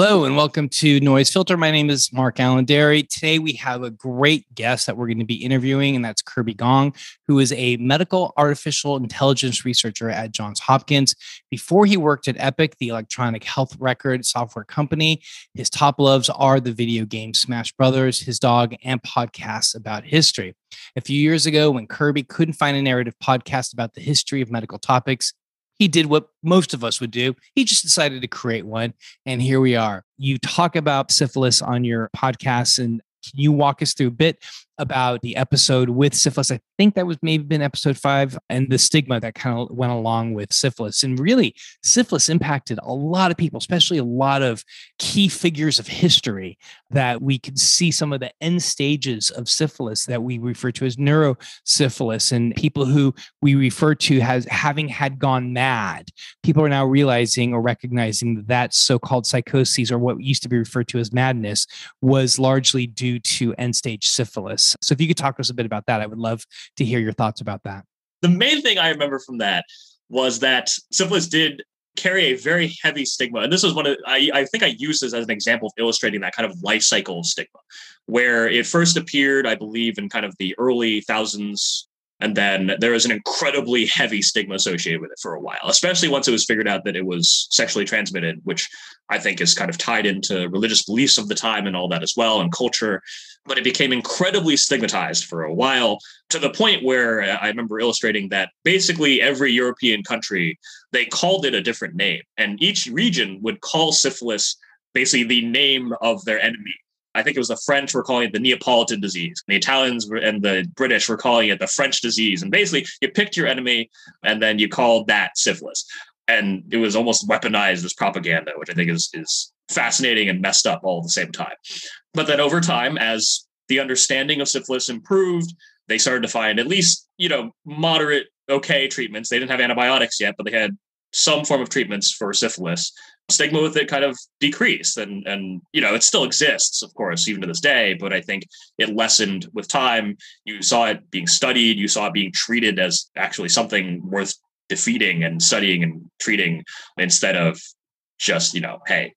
Hello and welcome to Noise Filter. My name is Mark Alain Dery. Today we have a great guest that we're going to be interviewing, and that's Kirby Gong, who is a medical artificial intelligence researcher at Johns Hopkins. Before he worked at Epic, the electronic health record software company, his top loves are the video game Smash Brothers, his dog, and podcasts about history. A few years ago, when Kirby couldn't find a narrative podcast about the history of medical topics, he did what most of us would do. He just decided to create one. And here we are. You talk about syphilis on your podcast. And can you walk us through a bit about the episode with syphilis? I think that was maybe been episode five and the stigma that kind of went along with syphilis. And really, syphilis impacted a lot of people, especially a lot of key figures of history that we could see some of the end stages of syphilis that we refer to as neurosyphilis and people who we refer to as having had gone mad. People are now realizing or recognizing that that so-called psychoses or what used to be referred to as madness was largely due to end stage syphilis. So if you could talk to us a bit about that, I would love to hear your thoughts about that. The main thing I remember from that was that syphilis did carry a very heavy stigma. And this is one of I, I think I use this as an example of illustrating that kind of life cycle stigma, where it first appeared, I believe, in kind of the early thousands. And then there was an incredibly heavy stigma associated with it for a while, especially once it was figured out that it was sexually transmitted, which I think is kind of tied into religious beliefs of the time and all that as well, and culture. But it became incredibly stigmatized for a while to the point where I remember illustrating that basically every European country, they called it a different name. And each region would call syphilis basically the name of their enemy. I think it was the French were calling it the Neapolitan disease. The Italians and the British were calling it the French disease. And basically, you picked your enemy and then you called that syphilis. And it was almost weaponized as propaganda, which I think is, is fascinating and messed up all at the same time. But then over time, as the understanding of syphilis improved, they started to find at least, you know, moderate, okay treatments. They didn't have antibiotics yet, but they had some form of treatments for syphilis. Stigma with it kind of decreased, and and you know it still exists, of course, even to this day. But I think it lessened with time. You saw it being studied, you saw it being treated as actually something worth defeating and studying and treating instead of just you know, hey,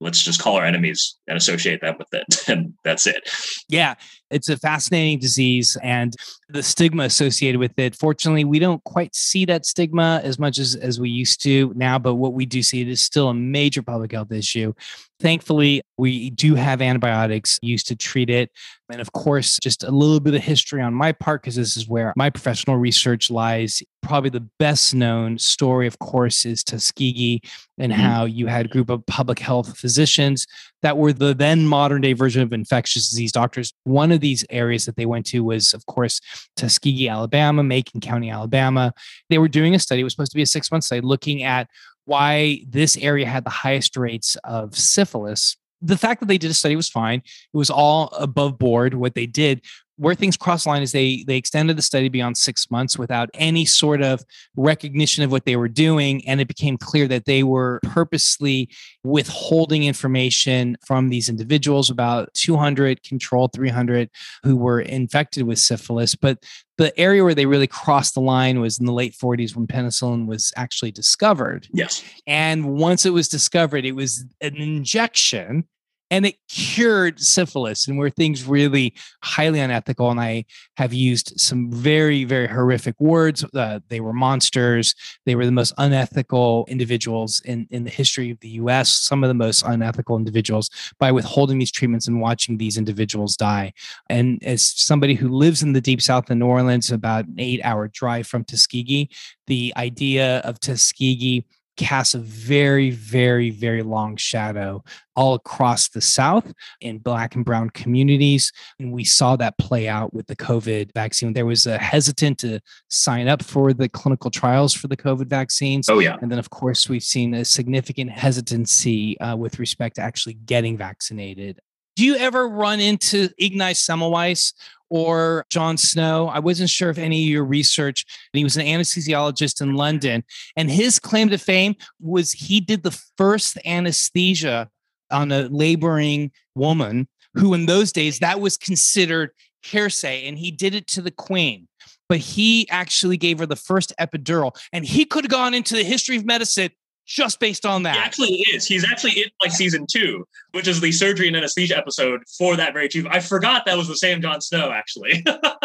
let's just call our enemies and associate them with it, and that's it. Yeah, it's a fascinating disease and the stigma associated with it. Fortunately, we don't quite see that stigma as much as, as we used to now, but what we do see it is still a major public health issue. Thankfully, we do have antibiotics used to treat it. And of course, just a little bit of history on my part, because this is where my professional research lies. Probably the best known story, of course, is Tuskegee and mm-hmm. how you had a group of public health physicians that were the then modern day version of infectious disease doctors. One of these areas that they went to was, of course, Tuskegee, Alabama, Macon County, Alabama. They were doing a study, it was supposed to be a six month study, looking at why this area had the highest rates of syphilis. The fact that they did a study was fine. It was all above board what they did where things cross the line is they they extended the study beyond six months without any sort of recognition of what they were doing and it became clear that they were purposely withholding information from these individuals about 200 control 300 who were infected with syphilis. But the area where they really crossed the line was in the late 40s when penicillin was actually discovered. Yes. And once it was discovered it was an injection and it cured syphilis and where things really highly unethical and i have used some very very horrific words uh, they were monsters they were the most unethical individuals in, in the history of the us some of the most unethical individuals by withholding these treatments and watching these individuals die. And as somebody who lives in the deep south in new orleans about an eight hour drive from tuskegee the idea of tuskegee casts a very, very, very long shadow all across the South in Black and Brown communities. And we saw that play out with the COVID vaccine. There was a hesitant to sign up for the clinical trials for the COVID vaccines. Oh, yeah. And then, of course, we've seen a significant hesitancy uh, with respect to actually getting vaccinated. Do you ever run into Ignaz Semmelweis or John Snow. I wasn't sure if any of your research, And he was an anesthesiologist in London. And his claim to fame was he did the first anesthesia on a laboring woman who, in those days, that was considered hearsay. And he did it to the queen. But he actually gave her the first epidural. And he could have gone into the history of medicine just based on that. He actually is. He's actually in like season two, which is the surgery and anesthesia episode for that very chief. I forgot that was the same John Snow, actually.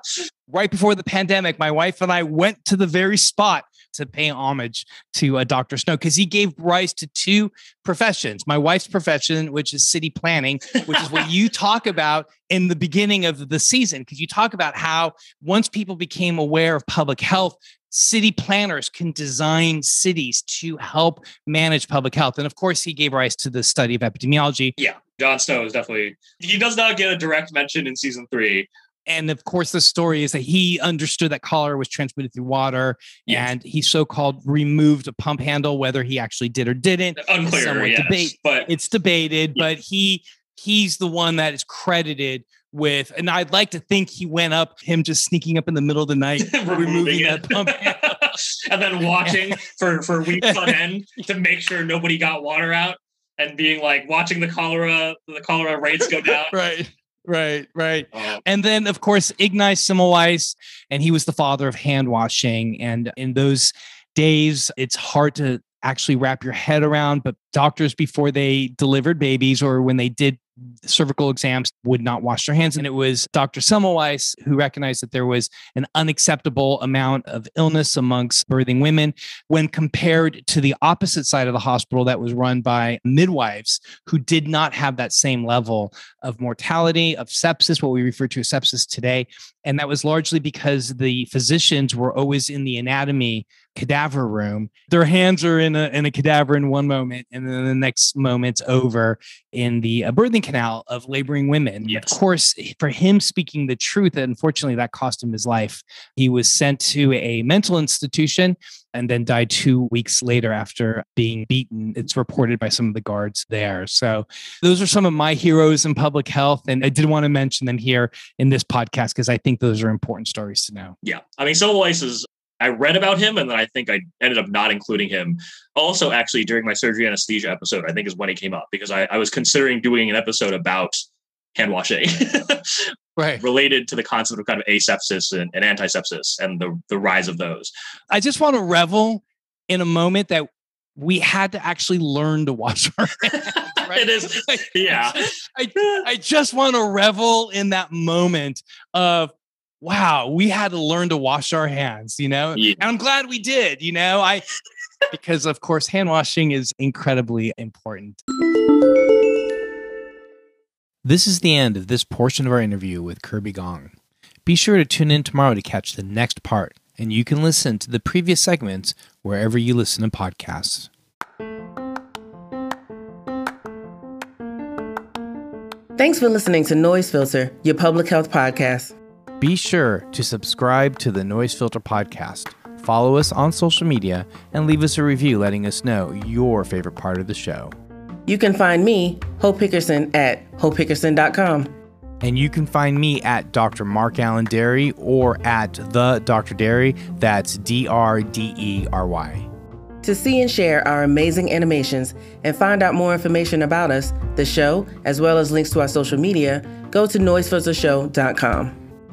right before the pandemic, my wife and I went to the very spot to pay homage to uh, Dr. Snow because he gave rise to two professions. My wife's profession, which is city planning, which is what you talk about in the beginning of the season, because you talk about how once people became aware of public health, city planners can design cities to help manage public health. And of course, he gave rise to the study of epidemiology. Yeah, John Snow is definitely, he does not get a direct mention in season three. And of course, the story is that he understood that cholera was transmitted through water, yes. and he so-called removed a pump handle. Whether he actually did or didn't, unclear. Yes, debate, but it's debated. But he he's the one that is credited with, and I'd like to think he went up, him just sneaking up in the middle of the night, removing that pump, and then watching for for weeks on end to make sure nobody got water out, and being like watching the cholera the cholera rates go down. right. Right, right. Uh, and then, of course, Ignaz Semmelweis, and he was the father of hand washing. And in those days, it's hard to actually wrap your head around, but doctors, before they delivered babies or when they did cervical exams would not wash their hands. And it was Dr. Semmelweis who recognized that there was an unacceptable amount of illness amongst birthing women when compared to the opposite side of the hospital that was run by midwives who did not have that same level of mortality, of sepsis, what we refer to as sepsis today. And that was largely because the physicians were always in the anatomy cadaver room. Their hands are in a, in a cadaver in one moment, and then the next moment's over in the uh, birthing canal of laboring women. Yes. Of course, for him speaking the truth, unfortunately, that cost him his life. He was sent to a mental institution and then died two weeks later after being beaten. It's reported by some of the guards there. So, those are some of my heroes in public health. And I did want to mention them here in this podcast because I think those are important stories to know. Yeah. I mean, Semmelweis is I read about him and then I think I ended up not including him. Also, actually, during my surgery anesthesia episode, I think is when he came up because I, I was considering doing an episode about hand washing. right. Related to the concept of kind of asepsis and, and antisepsis and the, the rise of those. I just want to revel in a moment that we had to actually learn to wash our hands. Right? it is, yeah. I, I just want to revel in that moment of wow, we had to learn to wash our hands, you know? Yeah. And I'm glad we did, you know? I because of course hand washing is incredibly important. This is the end of this portion of our interview with Kirby Gong. Be sure to tune in tomorrow to catch the next part, and you can listen to the previous segments wherever you listen to podcasts. Thanks for listening to Noise Filter, your public health podcast. Be sure to subscribe to the Noise Filter podcast, follow us on social media, and leave us a review letting us know your favorite part of the show. You can find me, Hope Hickerson, at hopehickerson.com. And you can find me at Dr. Mark Alain Dery or at the Dr. Dery. That's D R D E R Y. To see and share our amazing animations and find out more information about us, the show, as well as links to our social media, go to noisefiltershow.com.